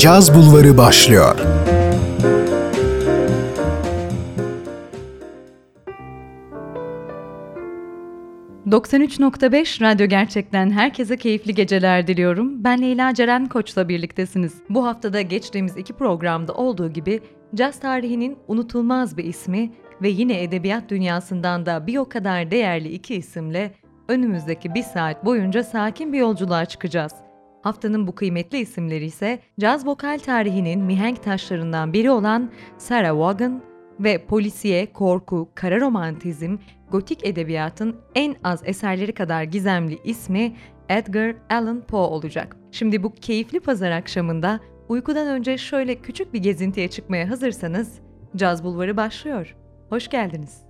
Caz Bulvarı başlıyor. ...93.5 Radyo Gerçek'ten herkese keyifli geceler diliyorum. Ben Leyla Ceren Koç'la birliktesiniz. Bu haftada geçtiğimiz iki programda olduğu gibi... ...caz tarihinin unutulmaz bir ismi... ...ve yine edebiyat dünyasından da bir o kadar değerli iki isimle... ...önümüzdeki bir saat boyunca sakin bir yolculuğa çıkacağız. Haftanın bu kıymetli isimleri ise caz vokal tarihinin mihenk taşlarından biri olan Sarah Vaughan ve polisiye, korku, kara romantizm, gotik edebiyatın en az eserleri kadar gizemli ismi Edgar Allan Poe olacak. Şimdi bu keyifli pazar akşamında uykudan önce şöyle küçük bir gezintiye çıkmaya hazırsanız Caz Bulvarı başlıyor. Hoş geldiniz.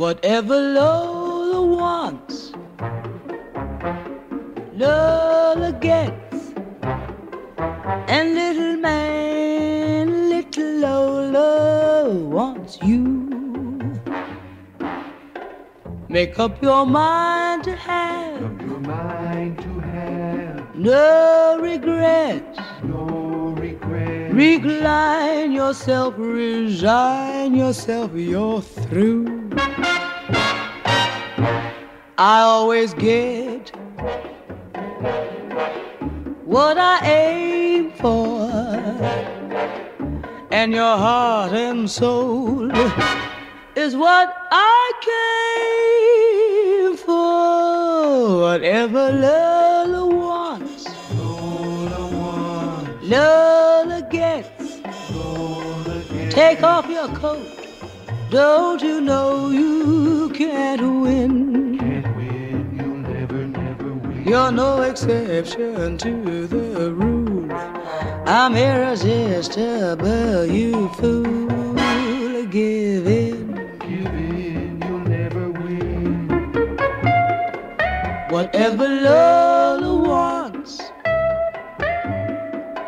Whatever Lola wants, Lola gets. And little man, little Lola wants you. Make up your mind to have. Make up your mind to have no regrets. no regrets. Recline yourself, resign yourself, you're through. I always get what I aim for, and your heart and soul is what I came for. Whatever Lola wants, Lola wants, Lola gets. Lola gets. Take off your coat. Don't you know you can't win? You're no exception to the rule. I'm irresistible, you fool. Give in. Give in, you'll never win. Whatever Lola wants,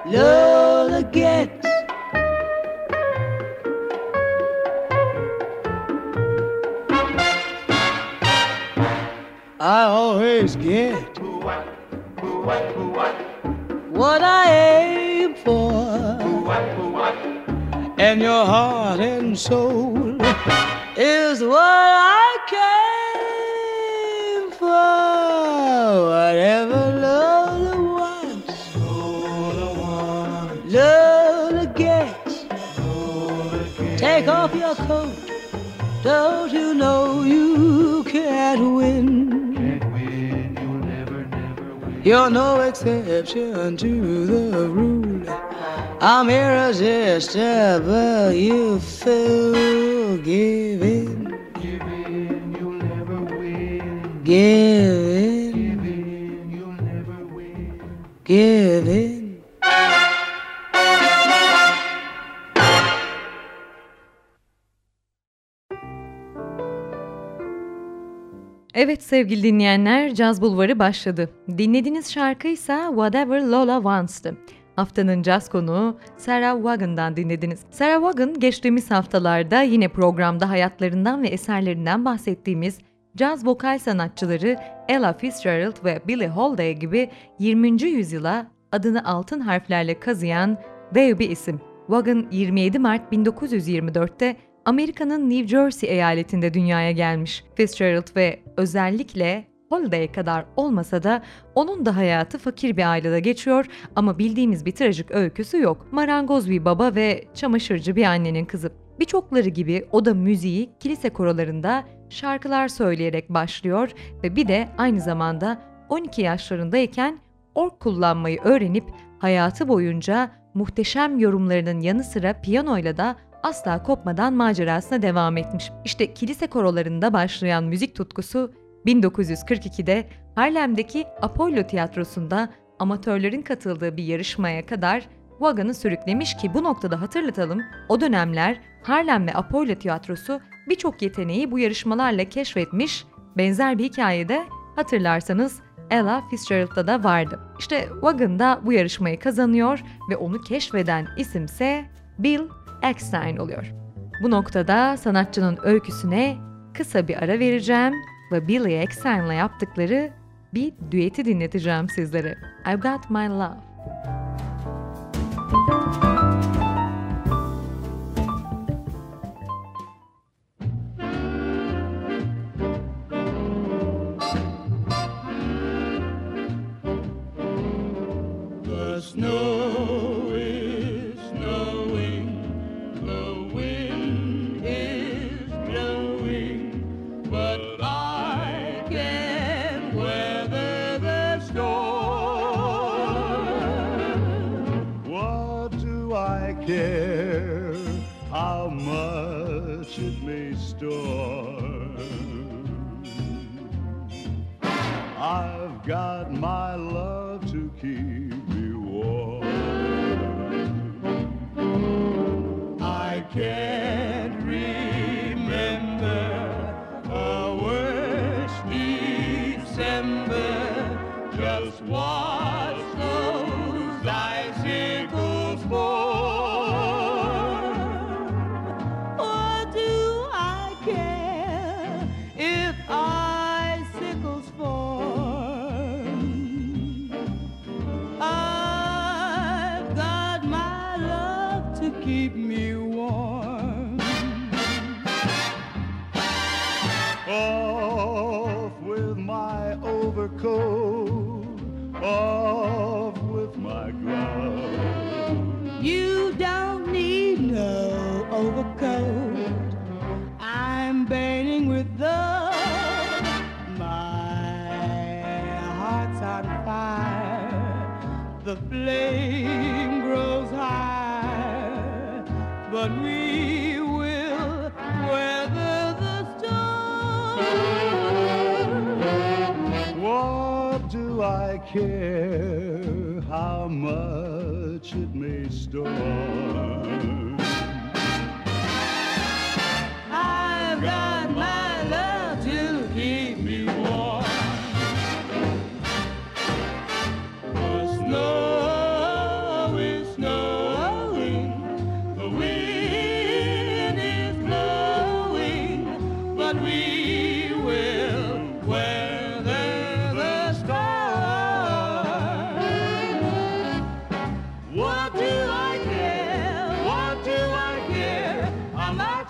Lola gets. I always get what, I aim for, and your heart and soul is what I came for. Whatever Lola wants, gets. Gets. Take off your coat. Don't you know you can't win? You're no exception to the rule. I'm irresistible, you fool. Give in, Give in, you'll never win. give in, Give in, you'll never win. give in. Evet sevgili dinleyenler, Caz Bulvarı başladı. Dinlediğiniz şarkıysa Whatever Lola Wants'tı. Haftanın caz konuğu Sarah Vaughan'dan dinlediniz. Sarah Vaughan geçtiğimiz haftalarda yine programda hayatlarından ve eserlerinden bahsettiğimiz caz vokal sanatçıları Ella Fitzgerald ve Billie Holiday gibi 20. yüzyıla adını altın harflerle kazıyan dev bir isim. Vaughan 27 Mart 1924'te Amerika'nın New Jersey eyaletinde dünyaya gelmiş. Fitzgerald ve özellikle Holiday'e kadar olmasa da onun da hayatı fakir bir ailede geçiyor ama bildiğimiz bir trajik öyküsü yok. Marangoz bir baba ve çamaşırcı bir annenin kızı. Birçokları gibi o da müziği kilise korolarında şarkılar söyleyerek başlıyor ve bir de aynı zamanda 12 yaşlarındayken org kullanmayı öğrenip hayatı boyunca muhteşem yorumlarının yanı sıra piyanoyla da asla kopmadan macerasına devam etmiş. İşte kilise korolarında başlayan müzik tutkusu 1942'de Harlem'deki Apollo Tiyatrosu'nda amatörlerin katıldığı bir yarışmaya kadar Wagon'ı sürüklemiş ki bu noktada hatırlatalım o dönemler Harlem ve Apollo Tiyatrosu birçok yeteneği bu yarışmalarla keşfetmiş, benzer bir hikayede hatırlarsanız Ella Fitzgerald'da da vardı. İşte Wagon da bu yarışmayı kazanıyor ve onu keşfeden isimse Bill Eckstein oluyor. Bu noktada sanatçının öyküsüne kısa bir ara vereceğim ve Billy Eckstein'la yaptıkları bir düeti dinleteceğim sizlere. I've Got My Love. The I've got my love to keep me warm. I can't remember a worse December. Just watch door.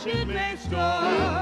It may storm?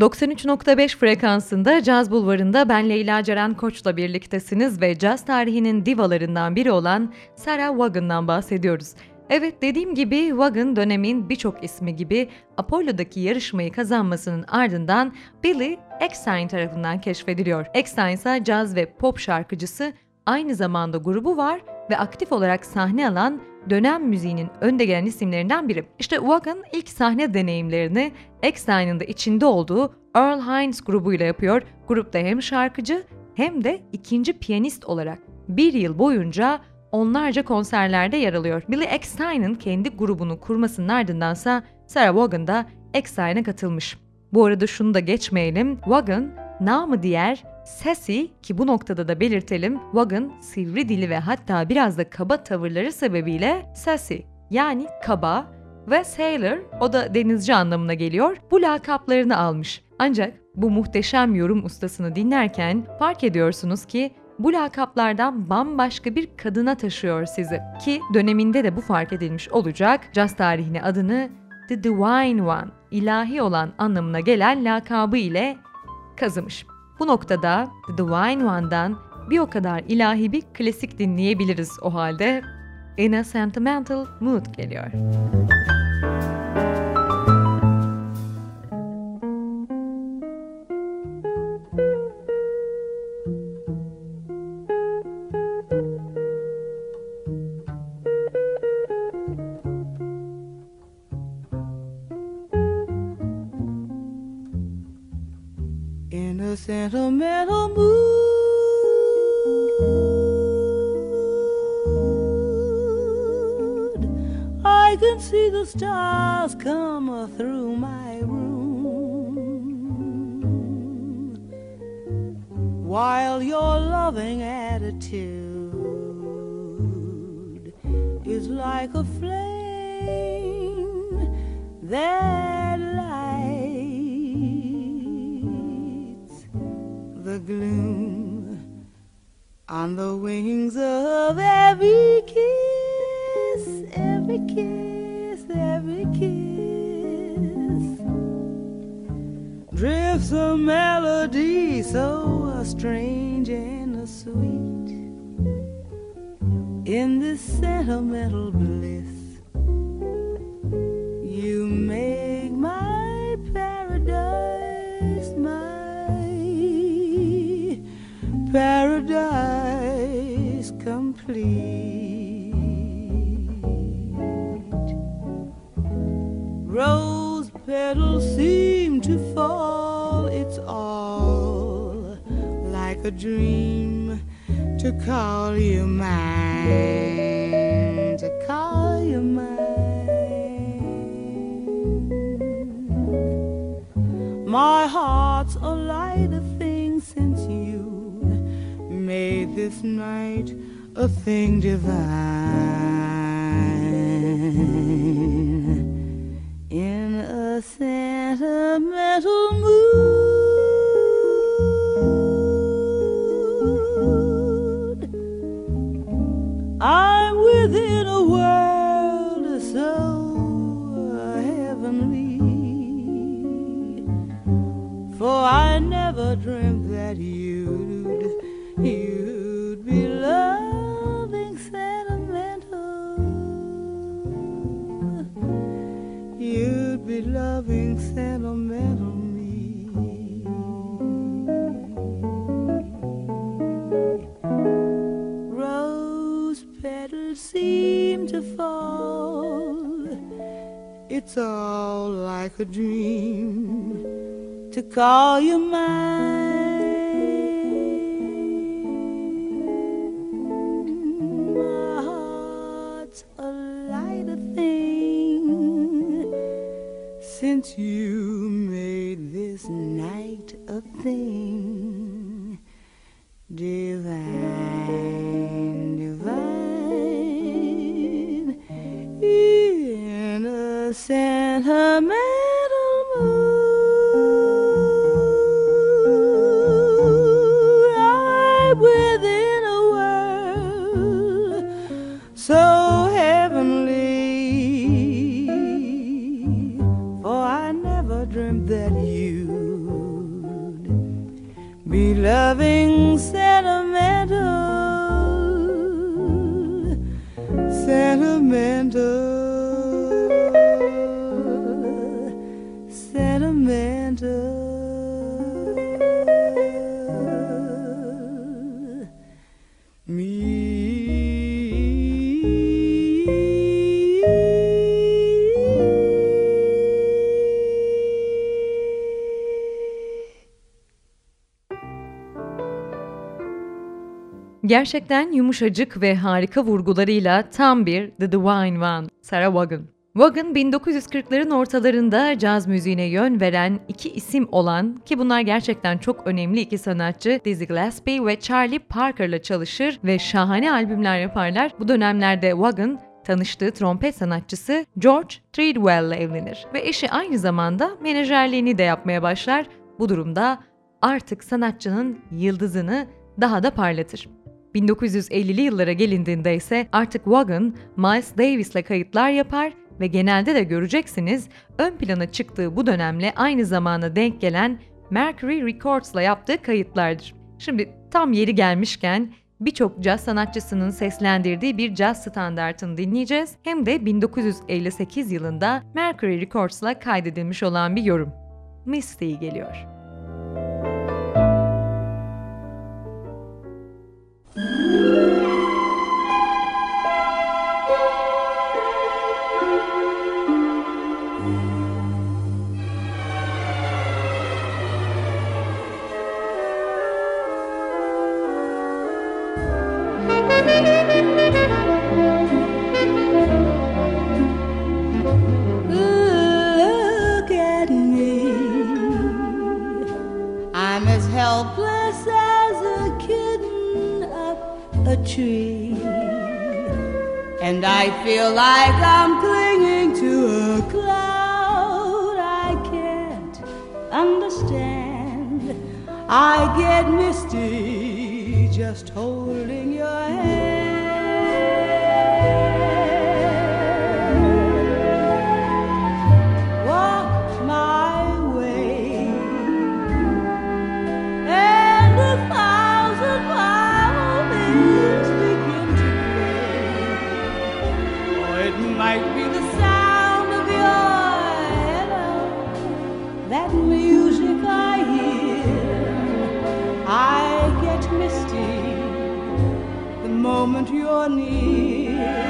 93.5 frekansında Caz Bulvarı'nda ben Leyla Ceren Koç'la birliktesiniz ve caz tarihinin divalarından biri olan Sarah Vaughan'dan bahsediyoruz. Evet dediğim gibi Vaughan dönemin birçok ismi gibi Apollo'daki yarışmayı kazanmasının ardından Billy Eckstine tarafından keşfediliyor. Eckstine ise caz ve pop şarkıcısı, aynı zamanda grubu var ve aktif olarak sahne alan dönem müziğinin önde gelen isimlerinden biri. İşte Vaughan ilk sahne deneyimlerini Eckstine'ın da içinde olduğu Earl Hines grubuyla yapıyor. Grupta hem şarkıcı hem de ikinci piyanist olarak bir yıl boyunca onlarca konserlerde yer alıyor. Billy Eckstine'ın kendi grubunu kurmasının ardındansa Sarah Vaughan da Eckstine'a katılmış. Bu arada şunu da geçmeyelim. Vaughan, namı diğer Sassy ki bu noktada da belirtelim Vaughan sivri dili ve hatta biraz da kaba tavırları sebebiyle Sassy yani kaba ve Sailor o da denizci anlamına geliyor bu lakaplarını almış. Ancak bu muhteşem yorum ustasını dinlerken fark ediyorsunuz ki bu lakaplardan bambaşka bir kadına taşıyor sizi. Ki döneminde de bu fark edilmiş olacak. Jazz tarihine adını The Divine One, ilahi olan anlamına gelen lakabı ile kazımış. Bu noktada The Divine One'dan bir o kadar ilahi bir klasik dinleyebiliriz o halde. In a Sentimental Mood geliyor. in like a dream to call you mine, to call you mine. My heart's a lighter thing since you made this night a thing divine in a sentimental mood. It's all like a dream to call you mine. My heart's a lighter thing since you made this night a thing in Gerçekten yumuşacık ve harika vurgularıyla tam bir The Divine One, Sarah Vaughan. Vaughan 1940'ların ortalarında caz müziğine yön veren iki isim olan ki bunlar gerçekten çok önemli iki sanatçı Dizzy Gillespie ve Charlie Parker'la çalışır ve şahane albümler yaparlar. Bu dönemlerde Vaughan tanıştığı trompet sanatçısı George Treadwell ile evlenir ve eşi aynı zamanda menajerliğini de yapmaya başlar. Bu durumda artık sanatçının yıldızını daha da parlatır. 1950'li yıllara gelindiğinde ise artık Vaughan, Miles Davis'le kayıtlar yapar ve genelde de göreceksiniz ön plana çıktığı bu dönemle aynı zamana denk gelen Mercury Records'la yaptığı kayıtlardır. Şimdi tam yeri gelmişken birçok caz sanatçısının seslendirdiği bir caz standartını dinleyeceğiz. Hem de 1958 yılında Mercury Records'la kaydedilmiş olan bir yorum. Misty geliyor. Tree. And I feel like I'm clinging to a cloud I can't understand. I get misty just holding moment you're near.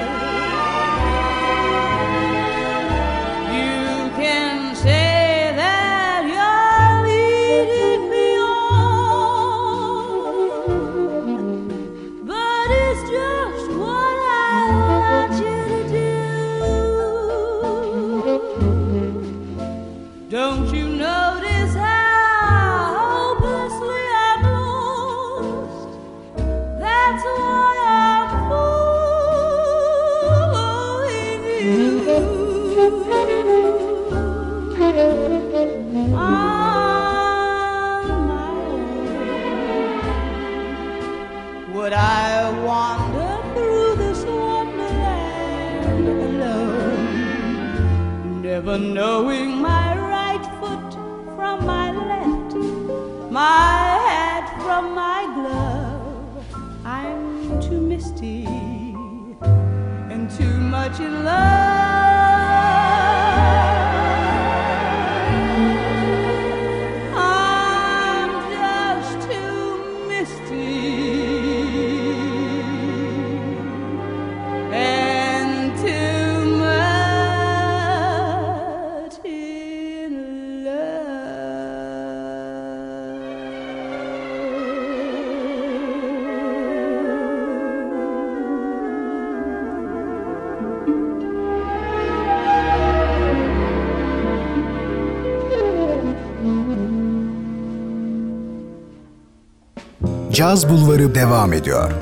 Caz Bulvarı devam ediyor.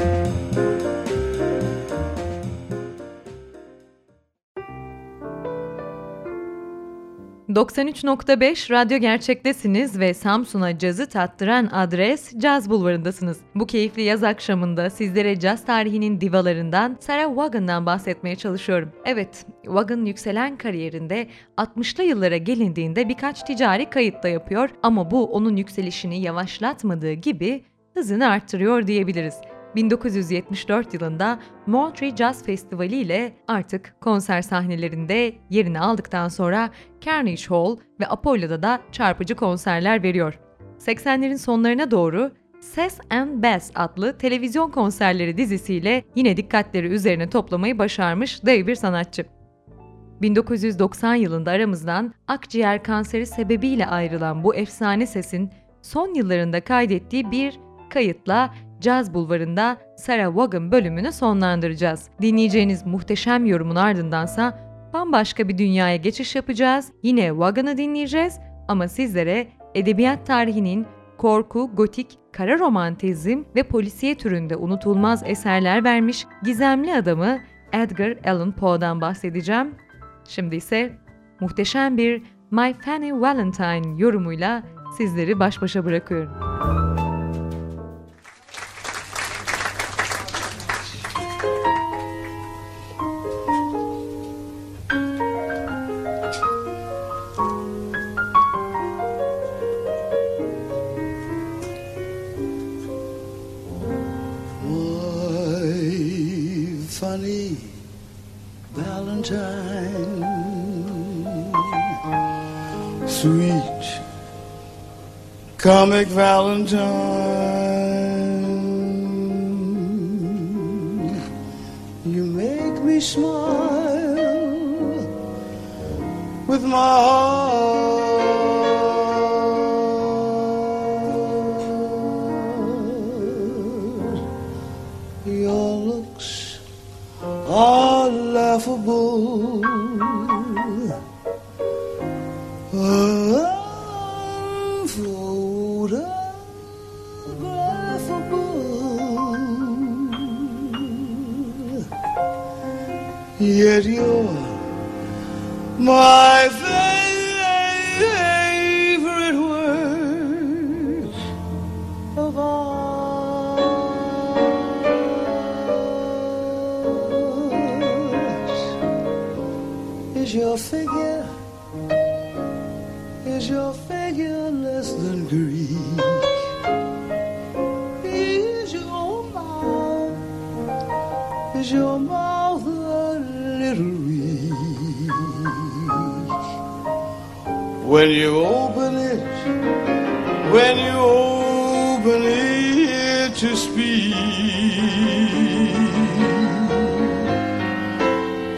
93.5 Radyo Gerçek'tesiniz ve Samsun'a cazı tattıran adres Caz Bulvarı'ndasınız. Bu keyifli yaz akşamında sizlere caz tarihinin divalarından Sarah Vaughan'dan bahsetmeye çalışıyorum. Evet, Vaughan yükselen kariyerinde 60'lı yıllara gelindiğinde birkaç ticari kayıt da yapıyor ama bu onun yükselişini yavaşlatmadığı gibi hızını arttırıyor diyebiliriz. 1974 yılında Montreal Jazz Festivali ile artık konser sahnelerinde yerini aldıktan sonra Carnegie Hall ve Apollo'da da çarpıcı konserler veriyor. 80'lerin sonlarına doğru Ses and Bass adlı televizyon konserleri dizisiyle yine dikkatleri üzerine toplamayı başarmış dev bir sanatçı. 1990 yılında aramızdan akciğer kanseri sebebiyle ayrılan bu efsane sesin son yıllarında kaydettiği bir kayıtla Caz Bulvarı'nda Sarah Vaughan bölümünü sonlandıracağız. Dinleyeceğiniz muhteşem yorumun ardındansa bambaşka bir dünyaya geçiş yapacağız. Yine Vaughan'ı dinleyeceğiz ama sizlere edebiyat tarihinin korku, gotik, kara romantizm ve polisiye türünde unutulmaz eserler vermiş gizemli adamı Edgar Allan Poe'dan bahsedeceğim. Şimdi ise muhteşem bir My Fanny Valentine yorumuyla sizleri baş başa bırakıyorum. Sweet comic Valentine, you make me smile with my heart. interior. My When you open it, when you open it to speak,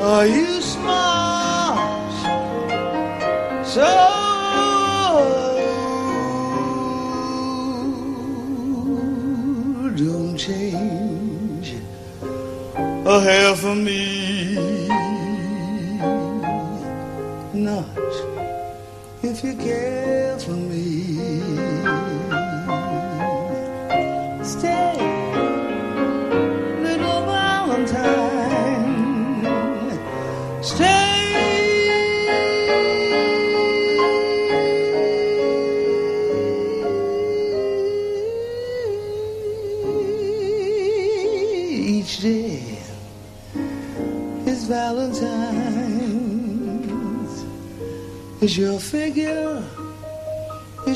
are you smart? So don't change a hair for me. If you care for me. Stay, little Valentine. Stay each day is Valentine's. Is your figure,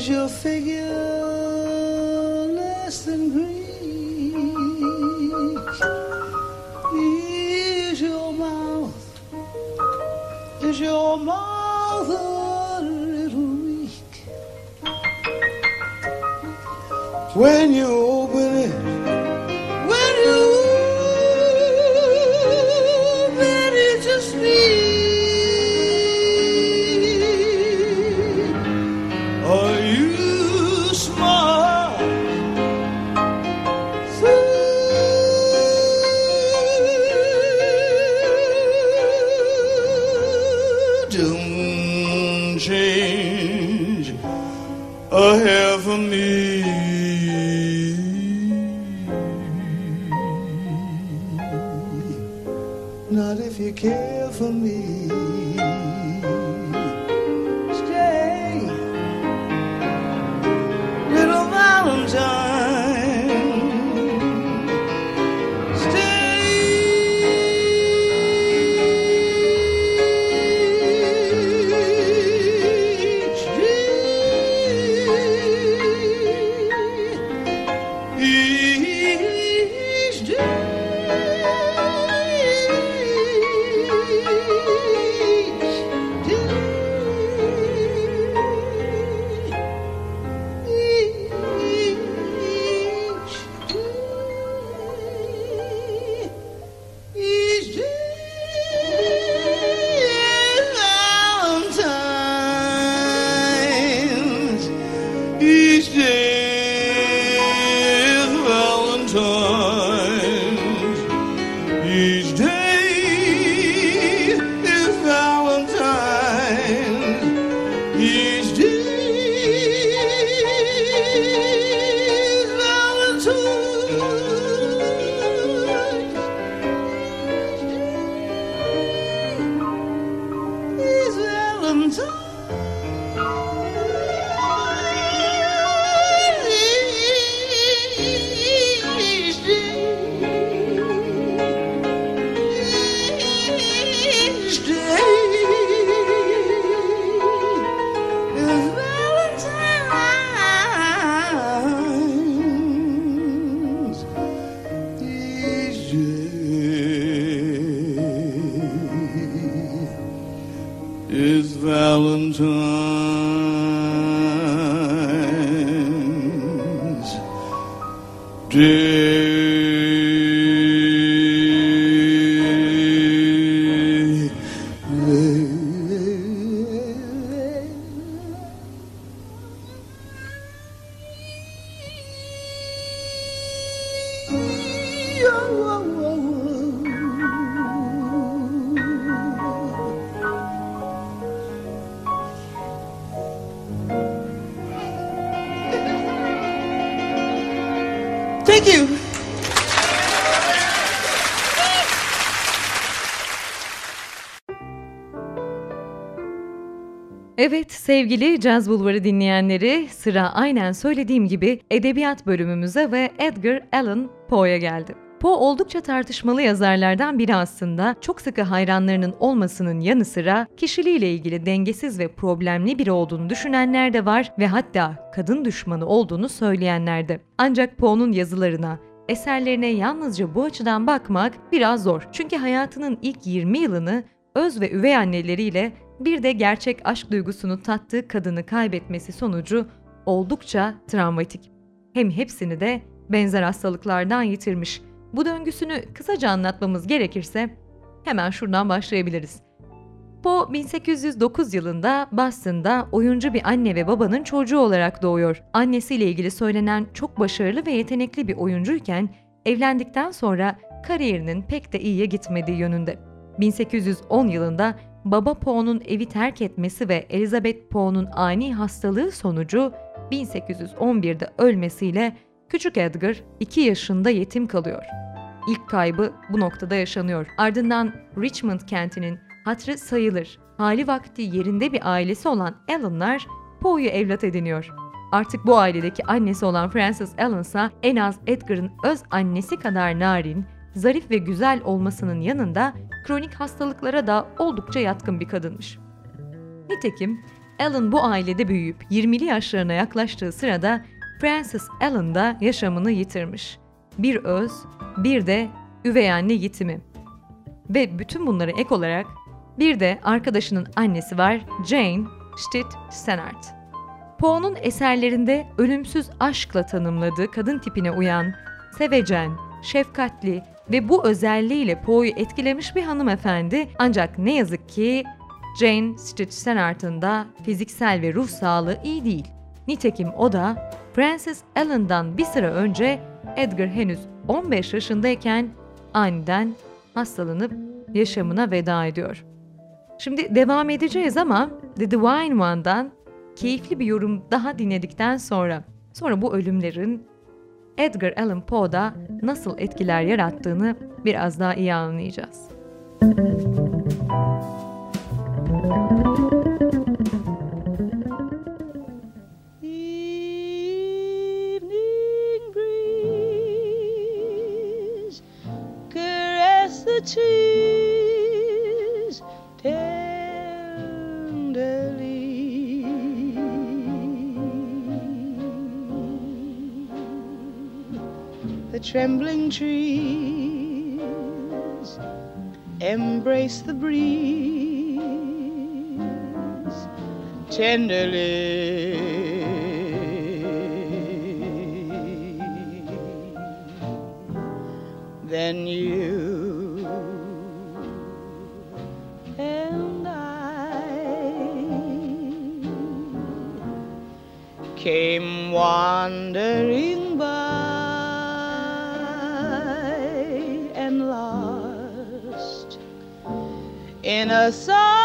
is your figure less than Greek? Is your mouth, is your mouth a little weak? When you change a hair for me. Not if you care sevgili Caz Bulvarı dinleyenleri sıra aynen söylediğim gibi edebiyat bölümümüze ve Edgar Allan Poe'ya geldi. Poe oldukça tartışmalı yazarlardan biri aslında. Çok sıkı hayranlarının olmasının yanı sıra kişiliğiyle ilgili dengesiz ve problemli biri olduğunu düşünenler de var ve hatta kadın düşmanı olduğunu söyleyenler de. Ancak Poe'nun yazılarına, eserlerine yalnızca bu açıdan bakmak biraz zor. Çünkü hayatının ilk 20 yılını öz ve üvey anneleriyle bir de gerçek aşk duygusunu tattığı kadını kaybetmesi sonucu oldukça travmatik. Hem hepsini de benzer hastalıklardan yitirmiş. Bu döngüsünü kısaca anlatmamız gerekirse hemen şuradan başlayabiliriz. Poe 1809 yılında Boston'da oyuncu bir anne ve babanın çocuğu olarak doğuyor. Annesiyle ilgili söylenen çok başarılı ve yetenekli bir oyuncuyken evlendikten sonra kariyerinin pek de iyiye gitmediği yönünde. 1810 yılında baba Poe'nun evi terk etmesi ve Elizabeth Poe'nun ani hastalığı sonucu 1811'de ölmesiyle küçük Edgar 2 yaşında yetim kalıyor. İlk kaybı bu noktada yaşanıyor. Ardından Richmond kentinin hatrı sayılır, hali vakti yerinde bir ailesi olan Allen'lar Poe'yu evlat ediniyor. Artık bu ailedeki annesi olan Frances Allen ise en az Edgar'ın öz annesi kadar narin, zarif ve güzel olmasının yanında kronik hastalıklara da oldukça yatkın bir kadınmış. Nitekim Allen bu ailede büyüyüp 20'li yaşlarına yaklaştığı sırada Frances Allen da yaşamını yitirmiş. Bir öz, bir de üvey anne yitimi. Ve bütün bunlara ek olarak bir de arkadaşının annesi var Jane Stitt Stannard. Poe'nun eserlerinde ölümsüz aşkla tanımladığı kadın tipine uyan, sevecen, şefkatli ve bu özelliğiyle Poe'yu etkilemiş bir hanımefendi ancak ne yazık ki Jane da fiziksel ve ruh sağlığı iyi değil. Nitekim o da Frances Allen'dan bir sıra önce Edgar henüz 15 yaşındayken aniden hastalanıp yaşamına veda ediyor. Şimdi devam edeceğiz ama The Divine One'dan keyifli bir yorum daha dinledikten sonra sonra bu ölümlerin Edgar Allan Poe'da nasıl etkiler yarattığını biraz daha iyi anlayacağız. Evening breeze caress the trees trembling trees embrace the breeze tenderly. Then you and I came wandering in a sigh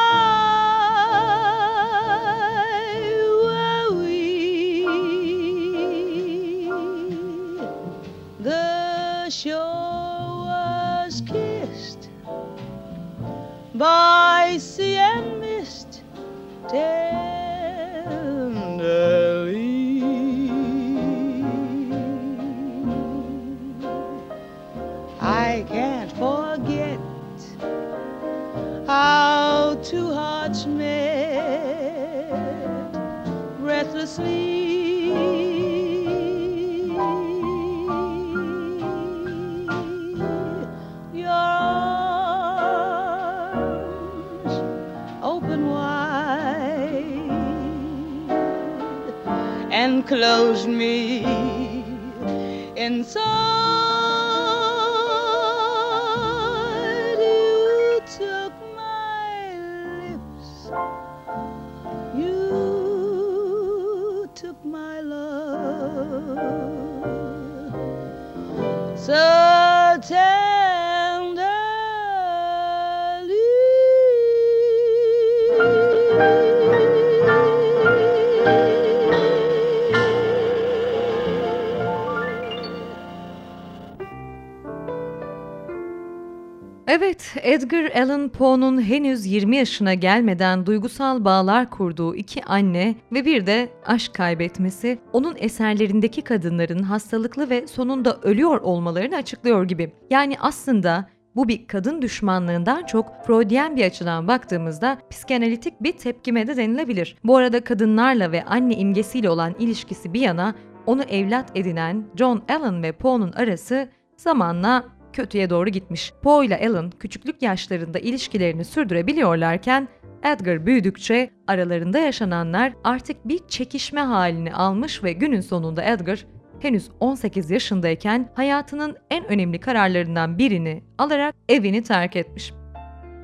Edgar Allan Poe'nun henüz 20 yaşına gelmeden duygusal bağlar kurduğu iki anne ve bir de aşk kaybetmesi, onun eserlerindeki kadınların hastalıklı ve sonunda ölüyor olmalarını açıklıyor gibi. Yani aslında bu bir kadın düşmanlığından çok Freudyen bir açıdan baktığımızda psikanalitik bir tepkime de denilebilir. Bu arada kadınlarla ve anne imgesiyle olan ilişkisi bir yana onu evlat edinen John Allan ve Poe'nun arası zamanla kötüye doğru gitmiş. Poe ile Alan küçüklük yaşlarında ilişkilerini sürdürebiliyorlarken Edgar büyüdükçe aralarında yaşananlar artık bir çekişme halini almış ve günün sonunda Edgar henüz 18 yaşındayken hayatının en önemli kararlarından birini alarak evini terk etmiş.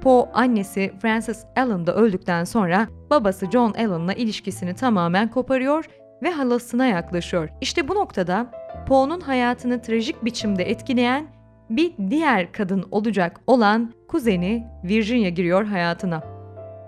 Poe annesi Frances Allen da öldükten sonra babası John Allen'la ilişkisini tamamen koparıyor ve halasına yaklaşıyor. İşte bu noktada Poe'nun hayatını trajik biçimde etkileyen bir diğer kadın olacak olan kuzeni Virginia giriyor hayatına.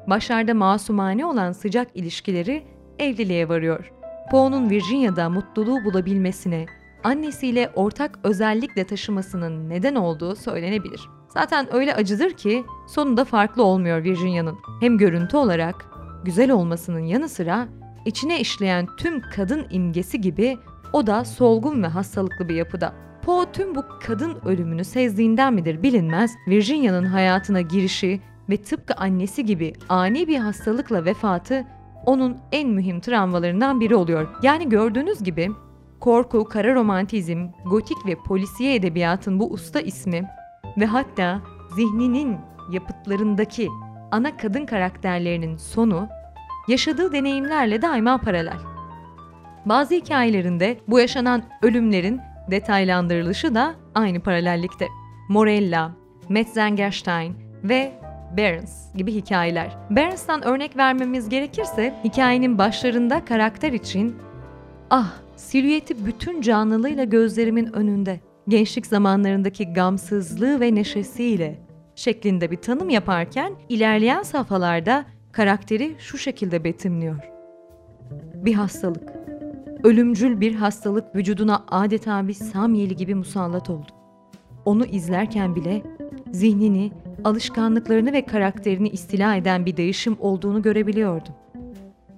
Başlarda masumane olan sıcak ilişkileri evliliğe varıyor. Poe'nun Virginia'da mutluluğu bulabilmesine, annesiyle ortak özellikle taşımasının neden olduğu söylenebilir. Zaten öyle acıdır ki sonunda farklı olmuyor Virginia'nın. Hem görüntü olarak güzel olmasının yanı sıra içine işleyen tüm kadın imgesi gibi o da solgun ve hastalıklı bir yapıda. Poe tüm bu kadın ölümünü sezdiğinden midir bilinmez, Virginia'nın hayatına girişi ve tıpkı annesi gibi ani bir hastalıkla vefatı onun en mühim travmalarından biri oluyor. Yani gördüğünüz gibi korku, kara romantizm, gotik ve polisiye edebiyatın bu usta ismi ve hatta zihninin yapıtlarındaki ana kadın karakterlerinin sonu yaşadığı deneyimlerle daima paralel. Bazı hikayelerinde bu yaşanan ölümlerin detaylandırılışı da aynı paralellikte. Morella, Metzengerstein ve Barnes gibi hikayeler. Barnes'tan örnek vermemiz gerekirse hikayenin başlarında karakter için ah silüeti bütün canlılığıyla gözlerimin önünde, gençlik zamanlarındaki gamsızlığı ve neşesiyle şeklinde bir tanım yaparken ilerleyen safhalarda karakteri şu şekilde betimliyor. Bir hastalık, Ölümcül bir hastalık vücuduna adeta bir samyeli gibi musallat oldu. Onu izlerken bile zihnini, alışkanlıklarını ve karakterini istila eden bir değişim olduğunu görebiliyordum.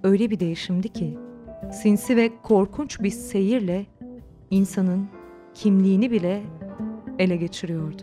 Öyle bir değişimdi ki, sinsi ve korkunç bir seyirle insanın kimliğini bile ele geçiriyordu.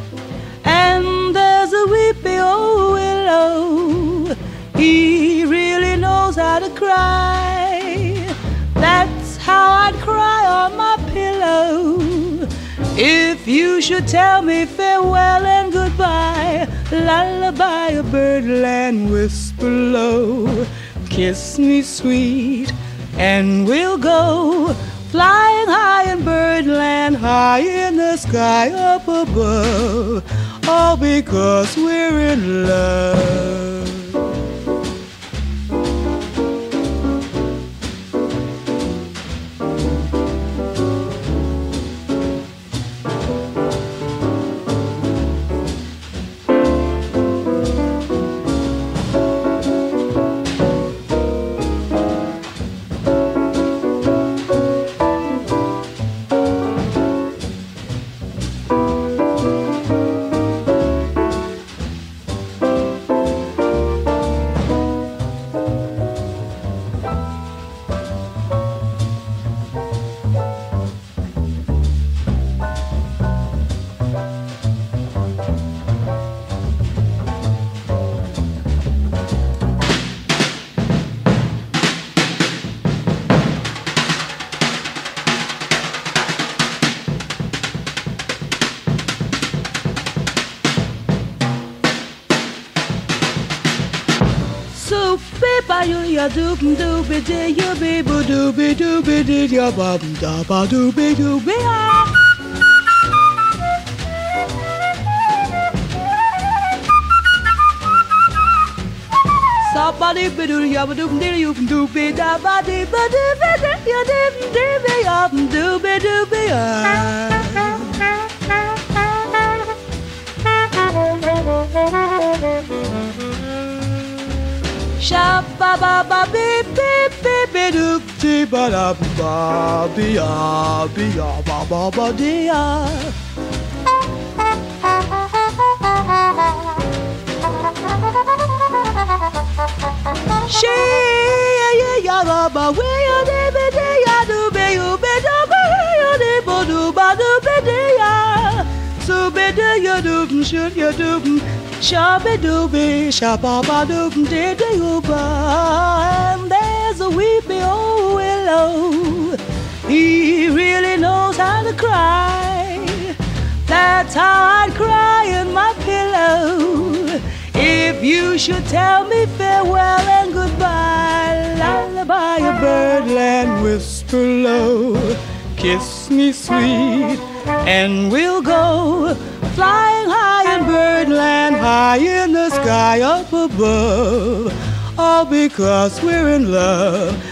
And there's a weepy old willow. He really knows how to cry. That's how I'd cry on my pillow. If you should tell me farewell and goodbye, lullaby a birdland whisper low. Kiss me sweet, and we'll go flying high in birdland, high in the sky up above all because we're in love. doop doop dee you be bo doop doop dee ya ba da ba doop doop ya. Somebody be do ya ba doop dee you doop be da ba dee ba doop dee ya doop dee be ya doop be doop ya. Ba da ba be ya ba ba ba ya. She ya ya ya ba ba we ya de be de ya do be you be do be ya de bo do ba do be de ya. So be de ya do should ya do Shabba dooby, shabba ba doob, did you And there's a weepy old oh, willow. He really knows how to cry. That's how I'd cry in my pillow. If you should tell me farewell and goodbye, lullaby a birdland whisper low. Kiss me sweet, and we'll go flying high in birdland, high in the sky up above. All because we're in love.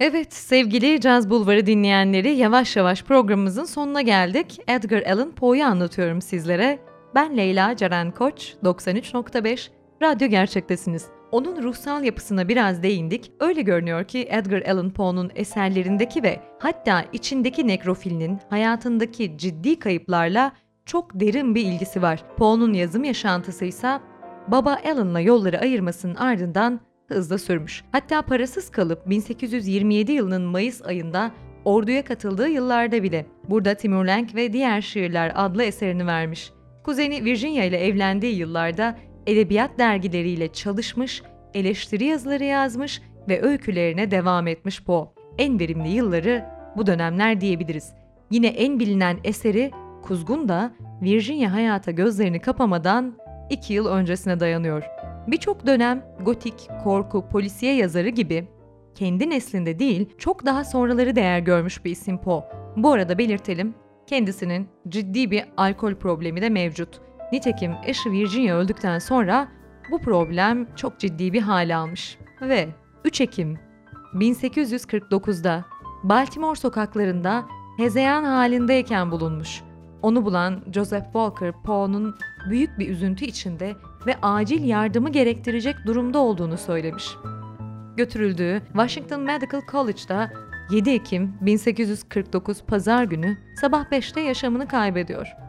Evet sevgili Caz Bulvarı dinleyenleri yavaş yavaş programımızın sonuna geldik. Edgar Allan Poe'yu anlatıyorum sizlere. Ben Leyla Ceren Koç, 93.5 Radyo Gerçektesiniz. Onun ruhsal yapısına biraz değindik. Öyle görünüyor ki Edgar Allan Poe'nun eserlerindeki ve hatta içindeki nekrofilinin hayatındaki ciddi kayıplarla çok derin bir ilgisi var. Poe'nun yazım yaşantısı ise baba Allan'la yolları ayırmasının ardından hızla sürmüş. Hatta parasız kalıp 1827 yılının Mayıs ayında orduya katıldığı yıllarda bile burada Timur Lenk ve Diğer Şiirler adlı eserini vermiş. Kuzeni Virginia ile evlendiği yıllarda edebiyat dergileriyle çalışmış, eleştiri yazıları yazmış ve öykülerine devam etmiş Poe. En verimli yılları bu dönemler diyebiliriz. Yine en bilinen eseri Kuzgun da Virginia hayata gözlerini kapamadan iki yıl öncesine dayanıyor. Birçok dönem gotik, korku, polisiye yazarı gibi kendi neslinde değil çok daha sonraları değer görmüş bir isim Poe. Bu arada belirtelim kendisinin ciddi bir alkol problemi de mevcut. Nitekim eşi Virginia öldükten sonra bu problem çok ciddi bir hale almış. Ve 3 Ekim 1849'da Baltimore sokaklarında hezeyan halindeyken bulunmuş. Onu bulan Joseph Walker Poe'nun büyük bir üzüntü içinde ve acil yardımı gerektirecek durumda olduğunu söylemiş. Götürüldüğü Washington Medical College'da 7 Ekim 1849 Pazar günü sabah 5'te yaşamını kaybediyor.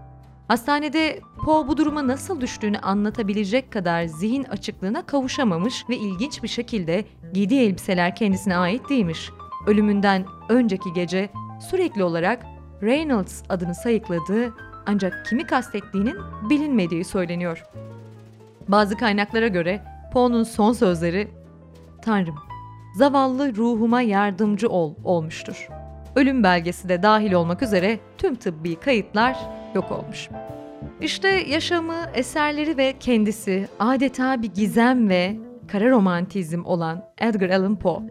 Hastanede Poe bu duruma nasıl düştüğünü anlatabilecek kadar zihin açıklığına kavuşamamış ve ilginç bir şekilde giydiği elbiseler kendisine ait değilmiş. Ölümünden önceki gece sürekli olarak Reynolds adını sayıkladığı ancak kimi kastettiğinin bilinmediği söyleniyor. Bazı kaynaklara göre Poe'nun son sözleri Tanrım, zavallı ruhuma yardımcı ol olmuştur. Ölüm belgesi de dahil olmak üzere tüm tıbbi kayıtlar yok olmuş. İşte yaşamı, eserleri ve kendisi adeta bir gizem ve kara romantizm olan Edgar Allan Poe.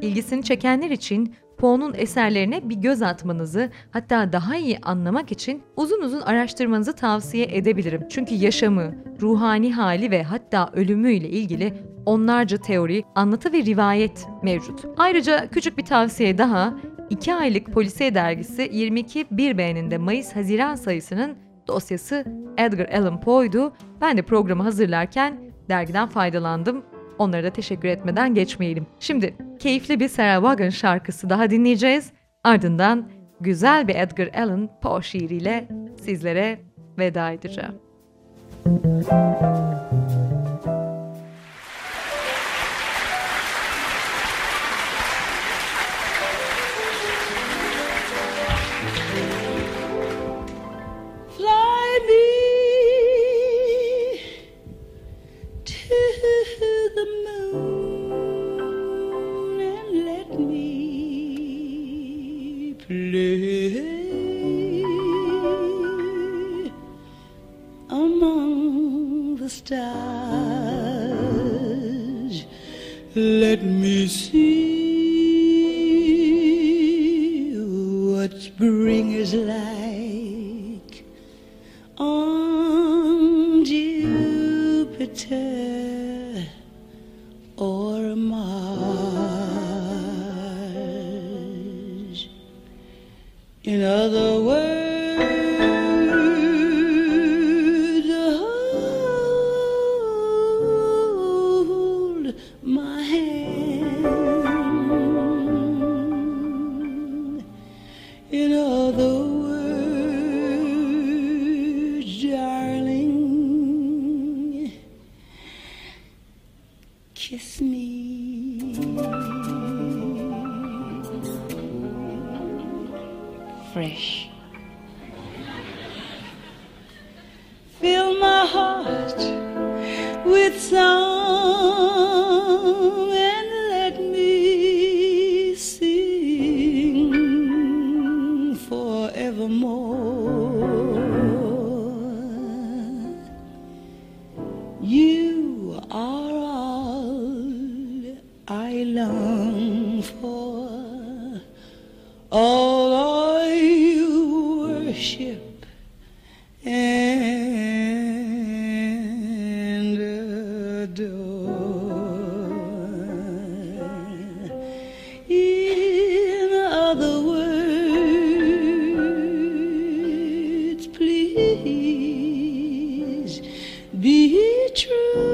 İlgisini çekenler için Poe'nun eserlerine bir göz atmanızı, hatta daha iyi anlamak için uzun uzun araştırmanızı tavsiye edebilirim. Çünkü yaşamı, ruhani hali ve hatta ölümüyle ilgili onlarca teori, anlatı ve rivayet mevcut. Ayrıca küçük bir tavsiye daha, 2 aylık Polisiye dergisi 22 1B'nin de Mayıs-Haziran sayısının dosyası Edgar Allan Poe'ydu. Ben de programı hazırlarken dergiden faydalandım. Onlara da teşekkür etmeden geçmeyelim. Şimdi keyifli bir Sarah Vaughan şarkısı daha dinleyeceğiz. Ardından güzel bir Edgar Allan Poe şiiriyle sizlere veda edeceğim. Fly Let me see what spring is like be true.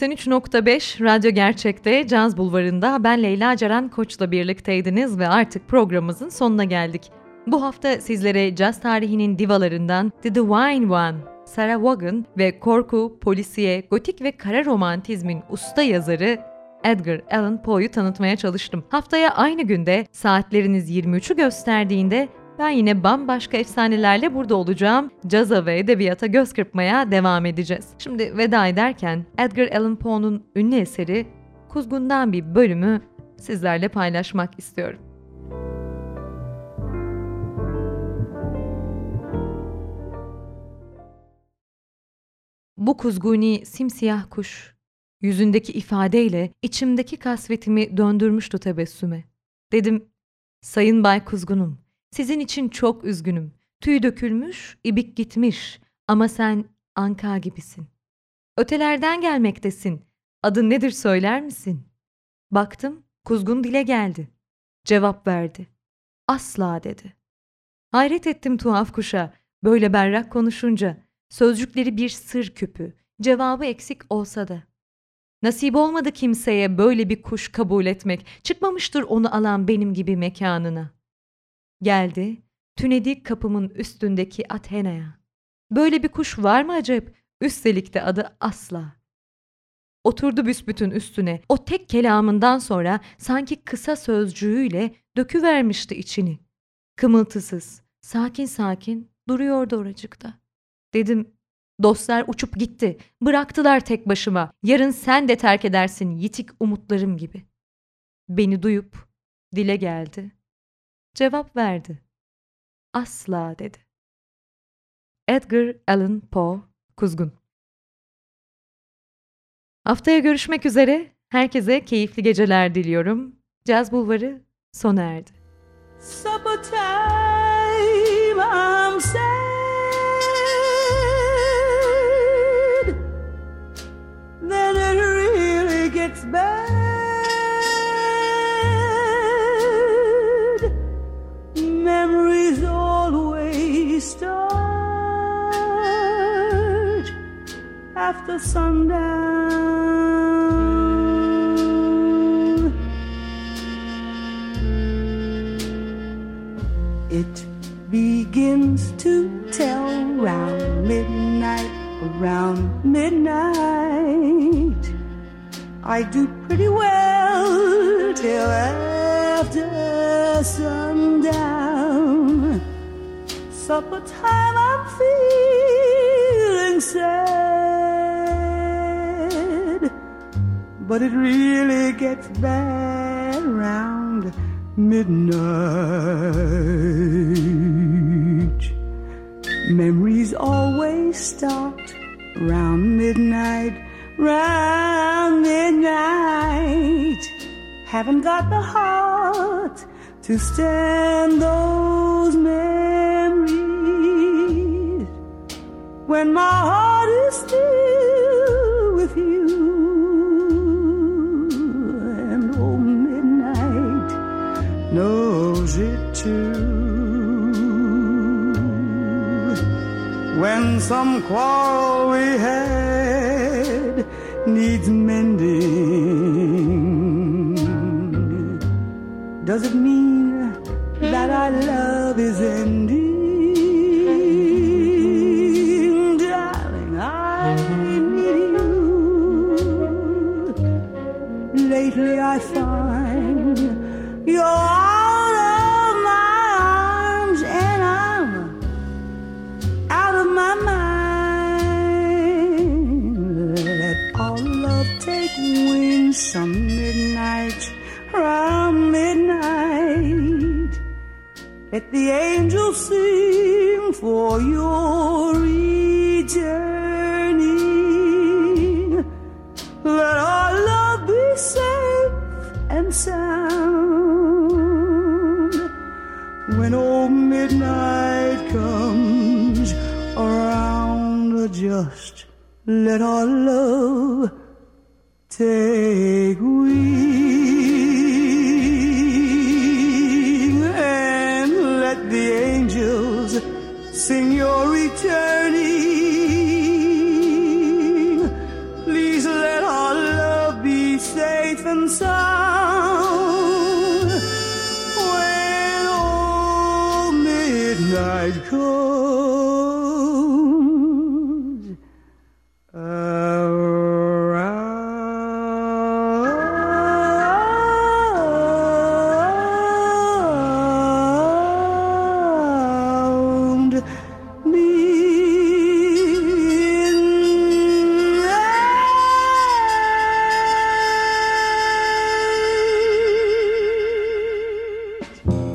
...93.5 Radyo Gerçek'te Caz Bulvarı'nda ben Leyla Ceren Koç'la birlikteydiniz ve artık programımızın sonuna geldik. Bu hafta sizlere caz tarihinin divalarından The Divine One, Sarah Vaughan ve korku, polisiye, gotik ve kara romantizmin usta yazarı Edgar Allan Poe'yu tanıtmaya çalıştım. Haftaya aynı günde saatleriniz 23'ü gösterdiğinde ben yine bambaşka efsanelerle burada olacağım. Caza ve edebiyata göz kırpmaya devam edeceğiz. Şimdi veda ederken Edgar Allan Poe'nun ünlü eseri Kuzgun'dan bir bölümü sizlerle paylaşmak istiyorum. Bu kuzguni simsiyah kuş Yüzündeki ifadeyle içimdeki kasvetimi döndürmüştü tebessüme. Dedim, Sayın Bay Kuzgunum, sizin için çok üzgünüm. Tüy dökülmüş, ibik gitmiş ama sen anka gibisin. Ötelerden gelmektesin. Adın nedir söyler misin? Baktım, kuzgun dile geldi. Cevap verdi. Asla dedi. Hayret ettim tuhaf kuşa, böyle berrak konuşunca. Sözcükleri bir sır küpü, cevabı eksik olsa da. Nasip olmadı kimseye böyle bir kuş kabul etmek, çıkmamıştır onu alan benim gibi mekanına. Geldi, tünedi kapımın üstündeki Athena'ya. Böyle bir kuş var mı acep? Üstelik de adı asla. Oturdu büsbütün üstüne. O tek kelamından sonra sanki kısa sözcüğüyle döküvermişti içini. Kımıltısız, sakin sakin duruyordu oracıkta. Dedim, dostlar uçup gitti. Bıraktılar tek başıma. Yarın sen de terk edersin yitik umutlarım gibi. Beni duyup dile geldi. Cevap verdi. Asla dedi. Edgar Allan Poe, Kuzgun Haftaya görüşmek üzere. Herkese keyifli geceler diliyorum. Caz Bulvarı sona erdi. Then it really gets bad. After sundown. Haven't got the heart to stand those memories when my heart is still with you. And oh, midnight knows it too. When some quarrel we had Dios.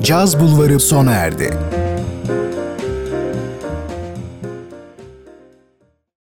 Caz Bulvarı sona erdi.